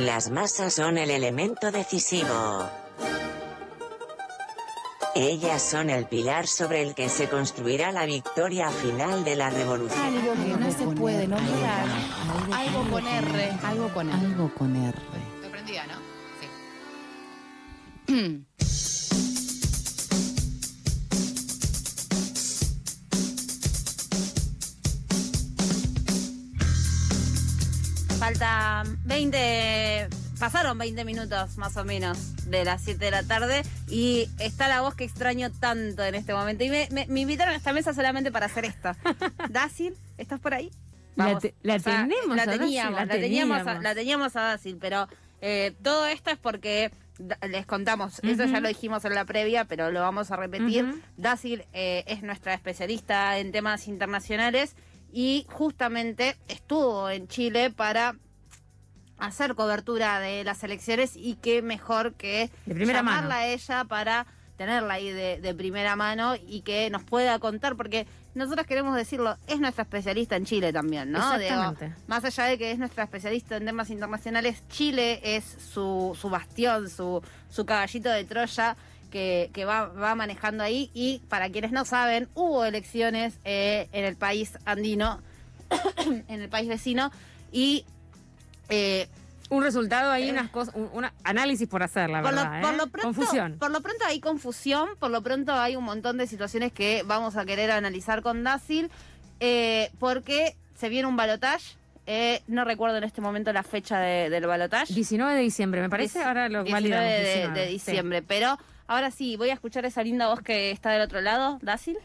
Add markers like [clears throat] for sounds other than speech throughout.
Las masas son el elemento decisivo. Ellas son el pilar sobre el que se construirá la victoria final de la revolución. Algo que no se puede nombrar. Algo con R. Algo con R. Algo con R. Te prendía, ¿no? Sí. [clears throat] Falta 20, pasaron 20 minutos más o menos de las 7 de la tarde y está la voz que extraño tanto en este momento. Y me, me- me invitaron a esta mesa solamente para hacer esto. [laughs] Dácil, ¿estás por ahí? La te- la O sea, tenemos la a Dácil, teníamos, la la teníamos, a, teníamos. la teníamos a Dácil, pero eh, todo esto es porque les contamos, eso ya lo dijimos en la previa, pero lo vamos a repetir. Dácil eh, es nuestra especialista en temas internacionales y justamente estuvo en Chile para hacer cobertura de las elecciones y qué mejor que De primera llamarla mano. a ella para tenerla ahí de, de primera mano y que nos pueda contar, porque nosotros queremos decirlo, es nuestra especialista en Chile también, ¿no? Exactamente. Digo, más allá de que es nuestra especialista en temas internacionales, Chile es su, su bastión, su, su caballito de Troya que, que va, va manejando ahí. Y para quienes no saben, hubo elecciones eh, en el país andino, [coughs] en el país vecino, y eh, Un resultado ahí, unas cosas, un una análisis por hacer, la por, verdad. lo, ¿eh? por lo pronto, Confusión. Por lo pronto hay confusión, por lo pronto hay un montón de situaciones que vamos a querer analizar con Dácil, eh, porque se viene un balotage. eh, no recuerdo en este momento la fecha de- del balotage. 19 de diciembre, me parece. Ahora lo 19 validamos. de, 19, de sí. diciembre. Pero ahora sí, voy a escuchar esa linda voz que está del otro lado, Dácil.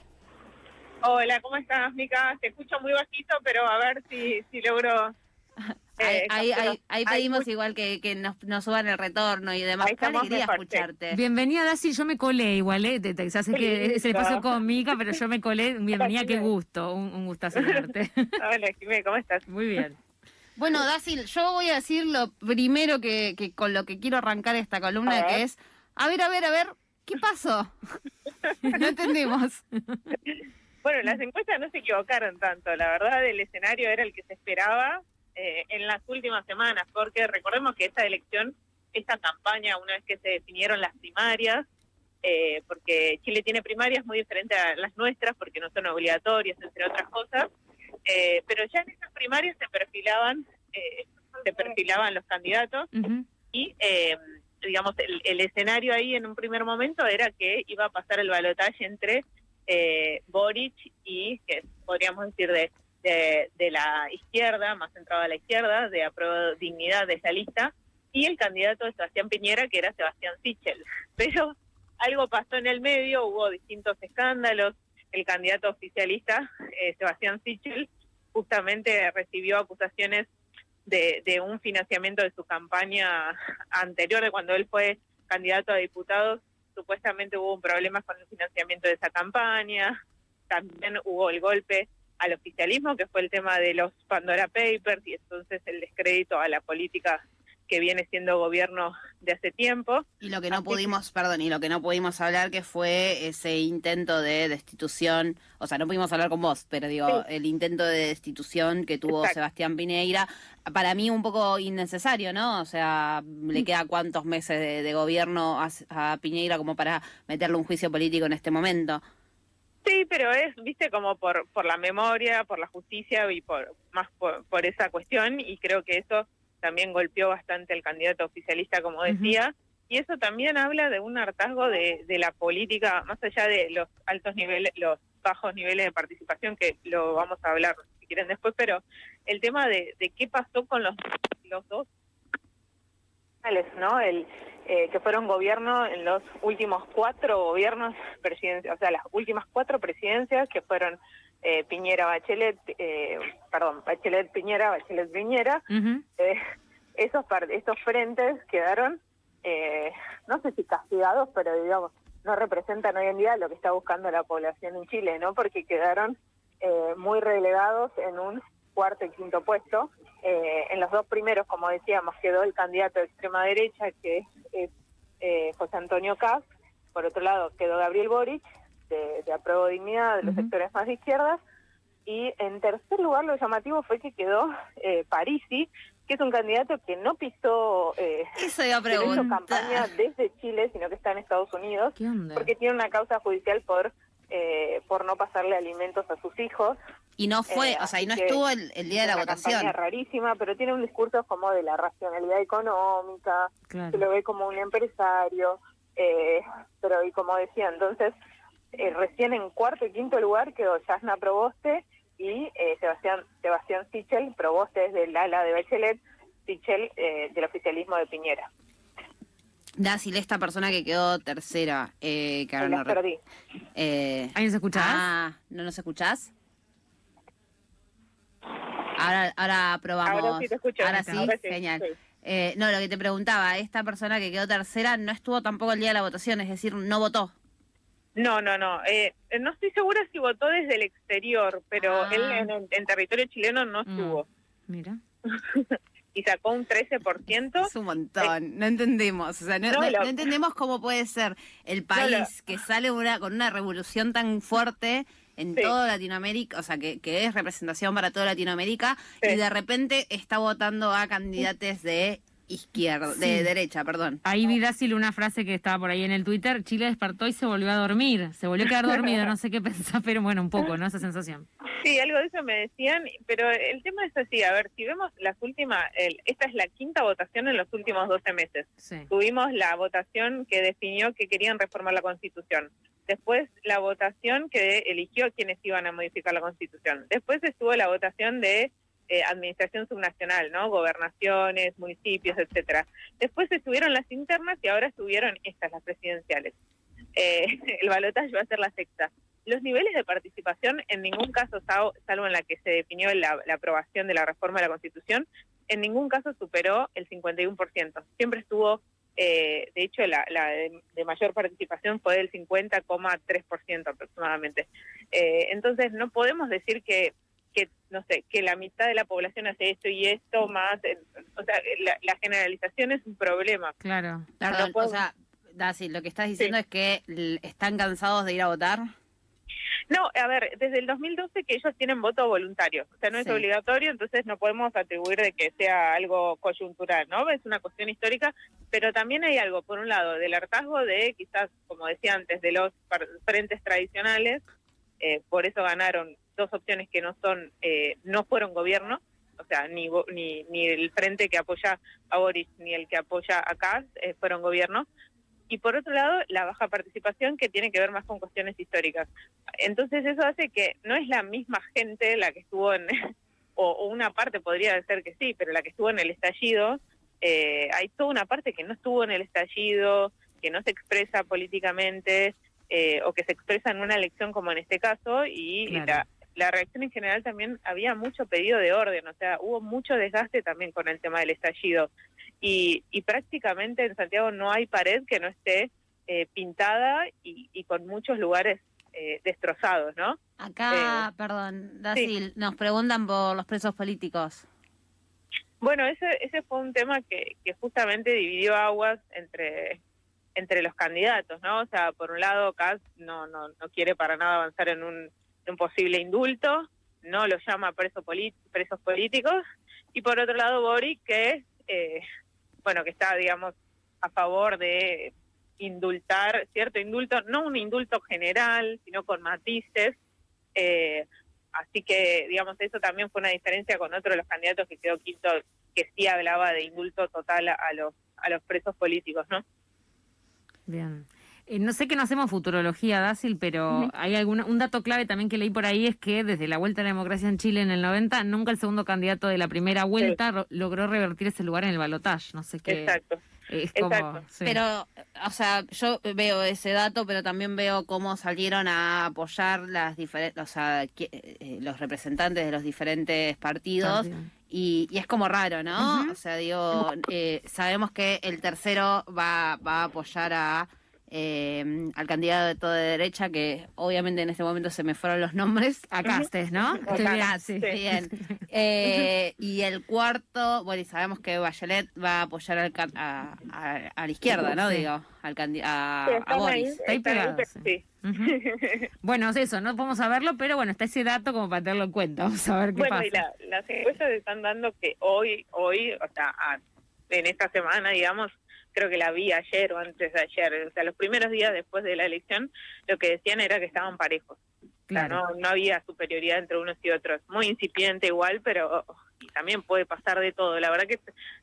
Hola, ¿cómo estás, Mica? Te escucho muy bajito, pero a ver si, si logro... Ahí, eh, ahí, capturar. ahí- ahí Ay, pedimos muy- igual que, que nos, nos suban el retorno y demás. Ahí Qué estamos alegría mejor, sí. escucharte. Bienvenida, Dasi. Yo me colé igual, ¿eh? Que es el lindo. espacio con Mica, pero yo me colé. [laughs] Bienvenida, qué gusto. Un, un gustazo verte. [laughs] Hola, Jimé, ¿cómo estás? Muy bien. Bueno, Dácil, yo voy a decir lo primero que, que con lo que quiero arrancar esta columna, A ver. que es, a ver, a ver, a ver, ¿qué pasó? [laughs] no entendimos. Bueno, las encuestas no se equivocaron tanto. La verdad, el escenario era el que se esperaba eh, en las últimas semanas, porque recordemos que esta elección, esta campaña, una vez que se definieron las primarias, eh, porque Chile tiene primarias muy diferentes a las nuestras, porque no son obligatorias, entre otras cosas, eh, pero ya en esas primarias se perfilaban, eh, se perfilaban los candidatos Ujú. y eh, digamos el, el escenario ahí en un primer momento era que iba a pasar el balotaje entre eh, Boric y que podríamos decir de, de, de la izquierda más centrado a la izquierda de apruebo dignidad de esa lista y el candidato de Sebastián Piñera que era Sebastián Sichel. [laughs] Pero algo pasó en el medio hubo distintos escándalos. El candidato oficialista eh, Sebastián Sichel justamente recibió acusaciones de, de un financiamiento de su campaña anterior, de cuando él fue candidato a diputados, supuestamente hubo un problema con el financiamiento de esa campaña, también hubo el golpe al oficialismo, que fue el tema de los Pandora Papers, y entonces el descrédito a la política que viene siendo gobierno de hace tiempo. Y lo que no Así que- pudimos, perdón, y lo que no pudimos hablar que fue ese intento de destitución, o sea, no pudimos hablar con vos, pero digo, Sí. el intento de destitución que tuvo Exacto. Sebastián Pineira, para mí un poco innecesario, ¿no? O sea, le queda cuántos meses de, de gobierno a, a Piñeira como para meterle un juicio político en este momento. Sí, pero es, viste, como por, por la memoria, por la justicia y por más por, por esa cuestión, y creo que eso también golpeó bastante al candidato oficialista, como decía, y eso también habla de un hartazgo de, de la política, más allá de los altos niveles, los bajos niveles de participación, que lo vamos a hablar si quieren después, pero el tema de, de qué pasó con los, los dos ¿no? El, eh, que fueron gobierno en los últimos cuatro gobiernos presidenciales, o sea, las últimas cuatro presidencias que fueron eh, Piñera, Bachelet, eh, perdón, Bachelet, Piñera, Bachelet, Piñera, Ujú. eh, esos par- estos frentes quedaron, eh, no sé si castigados, pero digamos, no representan hoy en día lo que está buscando la población en Chile, ¿no? Porque quedaron eh, muy relegados en un cuarto y quinto puesto. Eh, en los dos primeros, como decíamos, quedó el candidato de extrema derecha, que es, eh, José Antonio Caz. Por otro lado, quedó Gabriel Boric, de, de Apruebo Dignidad, de los sectores más de izquierdas. Y en tercer lugar, lo llamativo fue que quedó eh, Parisi, que es un candidato que no pisó, eh, Eso iba a que no hizo preguntar. campaña desde Chile, sino que está en Estados Unidos, porque tiene una causa judicial por eh, por no pasarle alimentos a sus hijos. Y no fue, Eh, o sea, y no estuvo el, el día de la una votación. rarísima, pero tiene un discurso como de la racionalidad económica, Claro. se lo ve como un empresario, eh, pero y como decía, entonces eh, recién en cuarto y quinto lugar quedó Yasna Proboste y eh, Sebastián Sebastián Sichel, Proboste es del ala de Bachelet, Sichel eh, del oficialismo de Piñera. Dácil, esta persona que quedó tercera, eh, que ahora no re- perdí. eh, ¿Ahí nos escuchás? Ah, ¿no nos escuchás? Ahora, ahora probamos. Ahora sí te escucho. Ahora sí, Ahora sí, genial. sí. Eh, no, lo que te preguntaba, esta persona que quedó tercera no estuvo tampoco el día de la votación, es decir, no votó. No, no, no. Eh, no estoy segura si votó desde el exterior, pero Ah. él en, en territorio chileno no Mm. estuvo. Mira. [laughs] Y sacó un 13%. Es un montón, no entendemos, o sea, no, No, no- lo- no entendemos cómo puede ser el país que sale una, con una revolución tan fuerte en Sí. toda Latinoamérica, o sea, que, que es representación para toda Latinoamérica, y de repente está votando a candidatos de izquierda, de derecha, perdón. Ahí vi Dácil una frase que estaba por ahí en el Twitter. Chile despertó y se volvió a dormir. Se volvió a quedar dormido. No sé qué [laughs] pensar, pero bueno, un poco, ¿no? Esa sensación. Sí, algo de eso me decían, pero el tema es así, a ver, si vemos las últimas, el- esta es la quinta votación en los últimos 12 meses. Sí. Tuvimos la votación que definió que querían reformar la Constitución. Después la votación que eligió quienes iban a modificar la Constitución. Después estuvo la votación de eh, administración subnacional, ¿no? Gobernaciones, municipios, etcétera. Después estuvieron las internas y ahora estuvieron estas, las presidenciales. Eh, [laughs] el balotaje va a ser la sexta. Los niveles de participación, en ningún caso, sal- salvo en la que se definió la, aprobación de la reforma de la Constitución, en ningún caso superó el 51%. Siempre estuvo, eh, de hecho, la, la de, de mayor participación fue del 50,3% aproximadamente. Eh, entonces, no podemos decir que, que, no sé, que la mitad de la población hace esto y esto más. eh, o sea, la, la generalización es un problema. Claro. Perdón, no puedo- o sea, Daci, lo que estás diciendo es que están cansados de ir a votar. No, a ver, desde el 2012 que ellos tienen voto voluntario, o sea, no es Sí. obligatorio, entonces no podemos atribuir de que sea algo coyuntural, ¿no? Es una cuestión histórica, pero también hay algo, por un lado, del hartazgo de, quizás, como decía antes, de los par- frentes tradicionales, eh, por eso ganaron dos opciones que no son, eh, no fueron gobierno, o sea, ni, ni, ni el frente que apoya a Boris ni el que apoya a Kass eh, fueron gobierno, y por otro lado, la baja participación que tiene que ver más con cuestiones históricas. Entonces eso hace que no es la misma gente la que estuvo en, [laughs] o, o una parte podría ser que sí, pero la que estuvo en el estallido, eh, hay toda una parte que no estuvo en el estallido, que no se expresa políticamente eh, o que se expresa en una elección como en este caso y Claro. la, la reacción en general también había mucho pedido de orden, o sea, hubo mucho desgaste también con el tema del estallido y, y prácticamente en Santiago no hay pared que no esté eh, pintada y, y con muchos lugares eh, destrozados, ¿no? Acá, perdón, Dacil, nos preguntan por los presos políticos. Bueno, ese, ese fue un tema que, que justamente dividió aguas entre entre los candidatos, ¿no? O sea, por un lado, Kass no, no, no quiere para nada avanzar en un, un posible indulto, no lo llama preso presos políticos, y por otro lado, Boric, que, eh, bueno, que está, digamos, a favor de indultar, cierto indulto, no un indulto general, sino con matices, eh, así que, digamos, eso también fue una diferencia con otro de los candidatos que quedó quinto, que sí hablaba de indulto total a los a los presos políticos, ¿no? Bien. Eh, no sé que no hacemos futurología, Dácil, pero hay alguna, un dato clave también que leí por ahí es que desde la vuelta a la democracia en Chile en el 90, nunca el segundo candidato de la primera vuelta ro- logró revertir ese lugar en el balotaje. No sé qué. Exacto. Es como, exacto. sí. Pero, o sea, yo veo ese dato, pero también veo cómo salieron a apoyar las diferentes, o sea, que- eh, los representantes de los diferentes partidos. Partido. Y, y es como raro, ¿no? O sea, digo, eh, sabemos que el tercero va, va a apoyar a eh, al candidato de derecha, que obviamente en este momento se me fueron los nombres. [laughs] Acá estés, ¿no? Estoy bien, sí. bien. Eh, y el cuarto, bueno, y sabemos que Bachelet va a apoyar al, a, a, la izquierda, ¿no? Digo, al a, a Boris. Está ahí pegado. Sí. [laughs] bueno, eso, no podemos saberlo, pero bueno, está ese dato como para tenerlo en cuenta. Vamos a ver qué bueno, pasa. y la, las encuestas están dando que hoy, hoy, o sea, en esta semana, digamos, creo que la vi ayer o antes de ayer, o sea, los primeros días después de la elección, lo que decían era que estaban parejos. Claro. no, no había superioridad entre unos y otros. Muy incipiente igual, pero y también puede pasar de todo. La verdad que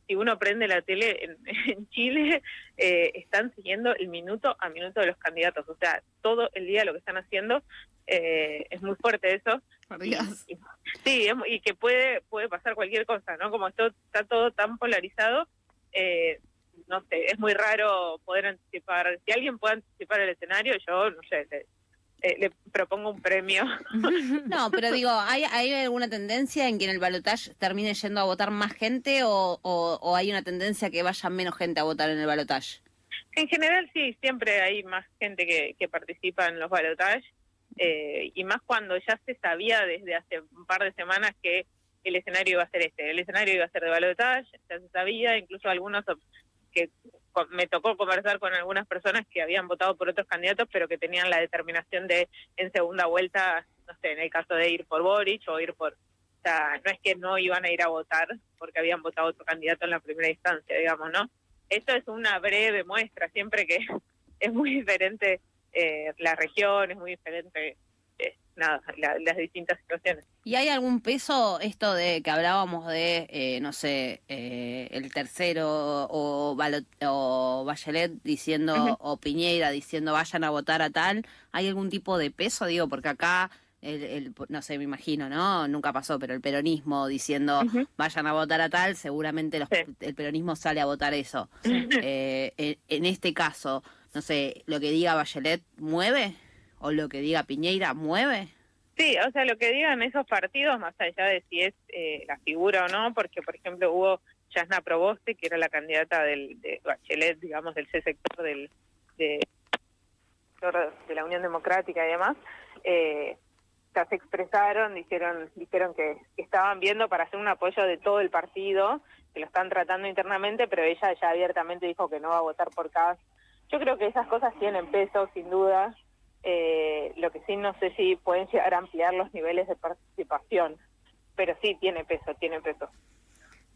si uno prende la tele en, [laughs] Chile, eh, están siguiendo el minuto a minuto de los candidatos. O sea, todo el día lo que están haciendo eh, es muy fuerte eso. Y, sí, y que puede puede pasar cualquier cosa, ¿no? Como esto está todo tan polarizado, eh, no sé, es muy raro poder anticipar. Si alguien puede anticipar el escenario, yo, no sé, le, eh, propongo un premio. [laughs] No, pero digo, ¿hay, ¿hay alguna tendencia en que en el balotaje termine yendo a votar más gente o, o, hay una tendencia que vaya menos gente a votar en el balotaje? En general sí, siempre hay más gente que, que participa en los balotajes eh, y más cuando ya se sabía desde hace un par de semanas que el escenario iba a ser este, el escenario iba a ser de balotaje, ya se sabía, incluso algunos que me tocó conversar con algunas personas que habían votado por otros candidatos, pero que tenían la determinación de en segunda vuelta, no sé, en el caso de ir por Boric o ir por... O sea, no es que no iban a ir a votar porque habían votado otro candidato en la primera instancia, digamos, ¿no? Esto es una breve muestra, siempre que [laughs] es muy diferente eh, la región, es muy diferente nada, las distintas situaciones. ¿Y hay algún peso esto de que hablábamos de, eh, no sé, eh, el tercero o, o Bachelet diciendo, o Piñera diciendo vayan a votar a tal? ¿Hay algún tipo de peso? Digo, porque acá, el, no sé, me imagino, ¿no? Nunca pasó, pero el peronismo diciendo vayan a votar a tal, seguramente el peronismo sale a votar eso. Eh, en, en este caso, no sé, lo que diga Bachelet mueve o lo que diga Piñeira mueve? Sí, o sea, lo que digan esos partidos, más allá de si es eh, la figura o no, porque, por ejemplo, hubo Yasna Proboste, que era la candidata del, de Bachelet, digamos, del C sector del, de, de la Unión Democrática y demás, eh, ya se expresaron, dijeron, dijeron que, estaban viendo para hacer un apoyo de todo el partido, que lo están tratando internamente, pero ella ya abiertamente dijo que no va a votar por CAS. Yo creo que esas cosas tienen peso, sin duda, eh, lo que sí no sé si pueden llegar a ampliar los niveles de participación, pero sí tiene peso, tiene peso.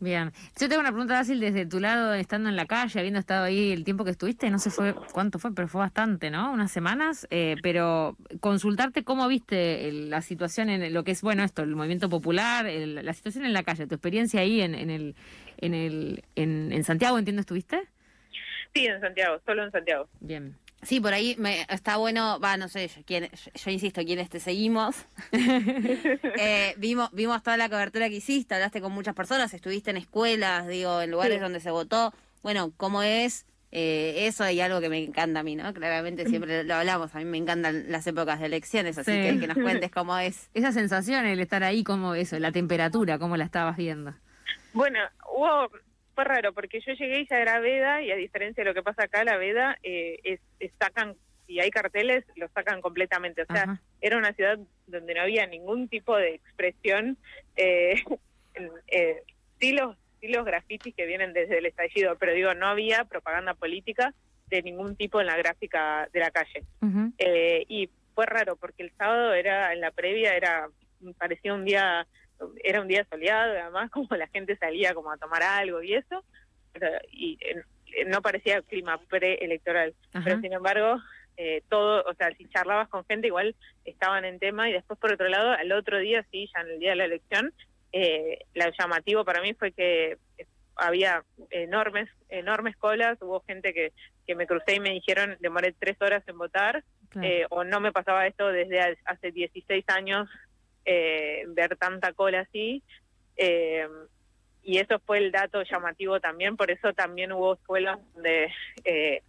Bien, yo tengo una pregunta fácil desde tu lado, estando en la calle, habiendo estado ahí el tiempo que estuviste, no sé fue cuánto fue, pero fue bastante, ¿no? Unas semanas, eh, pero consultarte cómo viste la situación en lo que es, bueno, esto, el movimiento popular, la situación en la calle, tu experiencia ahí en, en el, en el, en, en Santiago, entiendo, estuviste. Sí, en Santiago, solo en Santiago. Bien. Sí, por ahí me, está bueno, va, no sé, yo, yo, insisto, quienes te seguimos. [laughs] eh, vimos, vimos toda la cobertura que hiciste, hablaste con muchas personas, estuviste en escuelas, digo, en lugares donde se votó. Bueno, ¿cómo es? Eh, eso y algo que me encanta a mí, ¿no? Claramente siempre lo hablamos, a mí me encantan las épocas de elecciones, así que que nos cuentes cómo es. [laughs] Esa sensación, el estar ahí, como eso, la temperatura, cómo la estabas viendo. Bueno, hubo fue raro porque yo llegué y ya era veda y a diferencia de lo que pasa acá, la veda eh, es, sacan, si hay carteles, los sacan completamente. O sea, era una ciudad donde no había ningún tipo de expresión. Eh, [laughs] eh, sí, los, sí los grafitis que vienen desde el estallido, pero digo, no había propaganda política de ningún tipo en la gráfica de la calle. Eh, y fue raro porque el sábado era, en la previa, era parecía un día era un día soleado, además [laughs] como la gente salía como a tomar algo y eso, y no parecía clima preelectoral, pero sin embargo eh, todo, o sea, si charlabas con gente igual estaban en tema y después por otro lado, al otro día, sí, ya en el día de la elección, eh, lo llamativo para mí fue que había enormes, enormes colas, hubo gente que, que me crucé y me dijeron demoré tres horas en votar, eh, o no me pasaba esto desde hace 16 años eh, ver tanta cola así. Eh, y eso fue el dato llamativo también, por eso también hubo escuelas donde eh,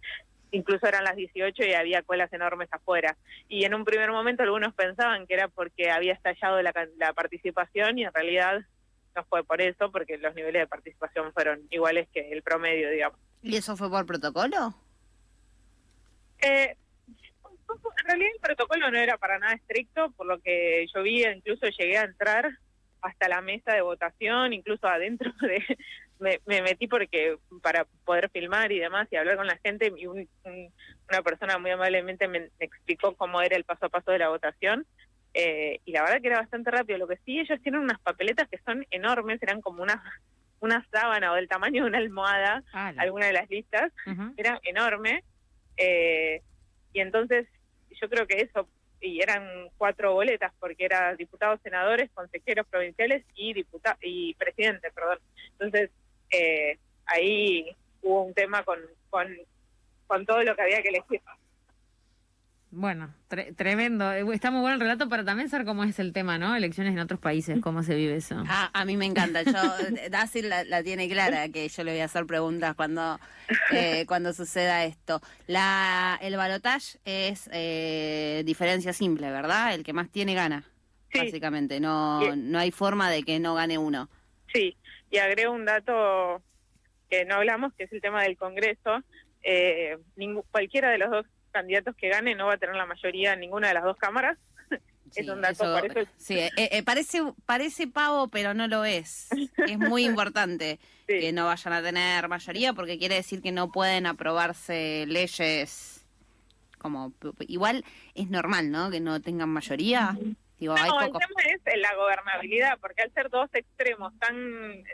incluso eran las 18 y había colas enormes afuera. Y en un primer momento algunos pensaban que era porque había estallado la, la participación y en realidad no fue por eso, porque los niveles de participación fueron iguales que el promedio, digamos. ¿Y eso fue por protocolo? Eh, en realidad el protocolo no era para nada estricto, por lo que yo vi, incluso llegué a entrar hasta la mesa de votación, incluso adentro [laughs] de... Me, metí porque para poder filmar y demás y hablar con la gente y una persona muy amablemente me, explicó cómo era el paso a paso de la votación eh, y la verdad que era bastante rápido. Lo que sí, ellos tienen unas papeletas que son enormes, eran como una, una sábana o del tamaño de una almohada, alguna de las listas, era enorme. Eh, y entonces yo creo que eso, y eran cuatro boletas, porque eran diputados, senadores, consejeros provinciales y diputados y presidente, perdón. Entonces, eh, ahí hubo un tema con, con, con todo lo que había que elegir. Bueno, tremendo. Eh, está muy bueno el relato para también saber cómo es el tema, ¿no? Elecciones en otros países, cómo se vive eso. Ah, a mí me encanta. Yo, Daci la, tiene clara, que yo le voy a hacer preguntas cuando, eh, cuando suceda esto. La, el balotage es eh, diferencia simple, ¿verdad? El que más tiene gana, básicamente. No, no hay forma de que no gane uno. Sí, y agrego un dato que no hablamos, que es el tema del Congreso. Eh, cualquiera de los dos candidatos que gane no va a tener la mayoría en ninguna de las dos cámaras. [laughs] es un dato, por eso [laughs] Sí, eh, eh, parece, parece pavo, pero no lo es. Es muy [laughs] importante que no vayan a tener mayoría porque quiere decir que no pueden aprobarse leyes como... Igual es normal, ¿no? Que no tengan mayoría. Digo, no, el tema es la gobernabilidad, porque al ser dos extremos tan,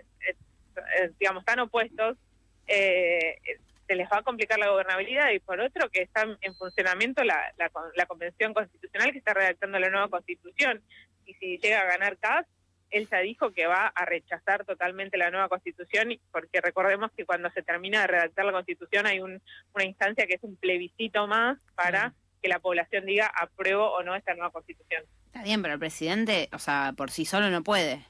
eh, digamos, tan opuestos, eh, se les va a complicar la gobernabilidad y por otro que está en funcionamiento la, la, Convención Constitucional que está redactando la nueva Constitución. Y si llega a ganar CAS, él ya dijo que va a rechazar totalmente la nueva Constitución, porque recordemos que cuando se termina de redactar la Constitución hay un, una instancia que es un plebiscito más para que la población diga apruebo o no esta nueva Constitución. Está bien, pero el presidente, o sea, por sí solo no puede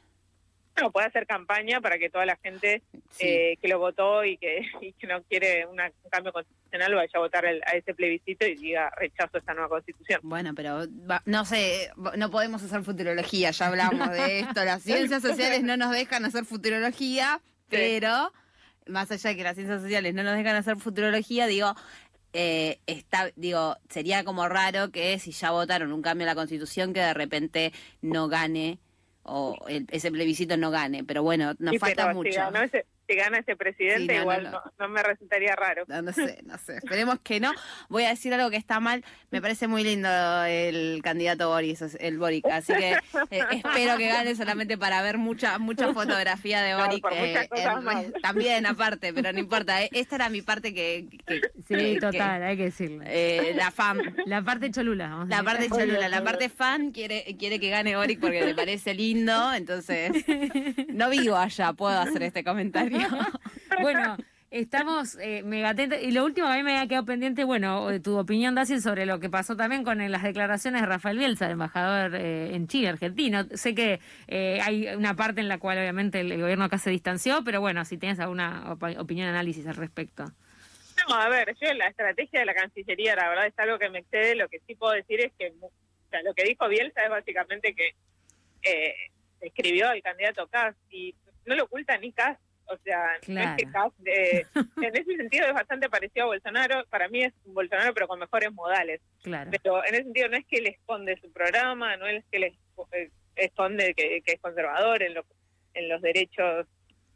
puede hacer campaña para que toda la gente eh, que lo votó y que, [laughs] no quiere un cambio constitucional vaya a votar a ese plebiscito y diga rechazo a esta nueva constitución. Bueno, pero no sé, no podemos hacer futurología, ya hablamos de [laughs] esto, las ciencias sociales no nos dejan hacer futurología, pero más allá de que las ciencias sociales no nos dejan hacer futurología, digo, eh, está, digo, sería como raro que si ya votaron un cambio a la constitución que de repente no gane o ese plebiscito no gane, pero bueno, nos falta mucho. Si, gana ese presidente, igual no, me resultaría raro. No, sé, no sé, esperemos que no. Voy a decir algo que está mal, me [laughs] parece muy lindo el candidato Boris, el Boric, así que eh, espero que gane solamente para ver mucha mucha fotografía de Boric. Eh, [laughs] también aparte, pero no importa, eh, esta era mi parte que... sí, total, hay que decirlo. la fan. La parte cholula. la parte cholula, la parte fan quiere, quiere que gane Boric porque le parece lindo entonces [laughs] no vivo allá, puedo hacer este comentario. [laughs] [laughs] bueno, estamos eh, mega atentos. Y lo último a mí me había quedado pendiente, bueno, tu opinión, Daciel, sobre lo que pasó también con las declaraciones de Rafael Bielsa, el embajador eh, en Chile, argentino. Sé que eh, hay una parte en la cual obviamente el, gobierno acá se distanció, pero bueno, si tienes alguna opinión, análisis al respecto. No, a ver, yo la estrategia de la Cancillería, la verdad es algo que me excede. Lo que sí puedo decir es que lo que dijo Bielsa es básicamente que eh, escribió el candidato Kass y no lo oculta ni Kass. O sea, no es que Kass, eh, [laughs] en ese sentido es bastante parecido a Bolsonaro. Para mí es Bolsonaro, pero con mejores modales. Pero en ese sentido no es que le esconde su programa, no es que le eh, esconde que, es conservador en, en los derechos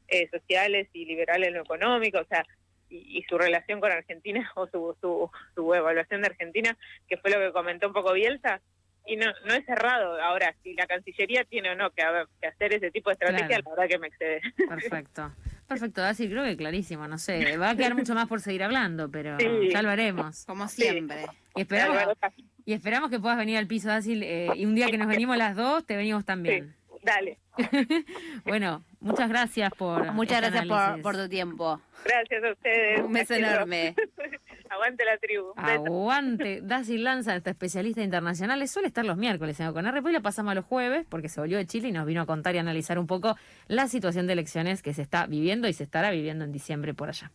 eh, sociales y liberales en lo económico. O sea, y, su relación con Argentina [laughs] o su, su, su evaluación de Argentina, que fue lo que comentó un poco Bielsa, y no, no es cerrado. Ahora, si la Cancillería tiene o no que, hacer ese tipo de estrategia, la verdad que me excede. [laughs] Perfecto. Perfecto, así creo que clarísimo, no sé, va a quedar mucho más por seguir hablando, pero ya lo haremos. Como siempre. Y esperamos, y esperamos que puedas venir al piso, Dacil, eh, y un día que nos venimos las dos, te venimos también. Dale. [laughs] bueno, muchas gracias por. Muchas gracias por, por, tu tiempo. Gracias a ustedes. Un beso enorme. [laughs] Aguante la tribu. Aguante. [laughs] Daci Lanza, esta especialista internacional, suele estar los miércoles en Con y la pasamos a los jueves porque se volvió de Chile y nos vino a contar y analizar un poco la situación de elecciones que se está viviendo y se estará viviendo en diciembre por allá.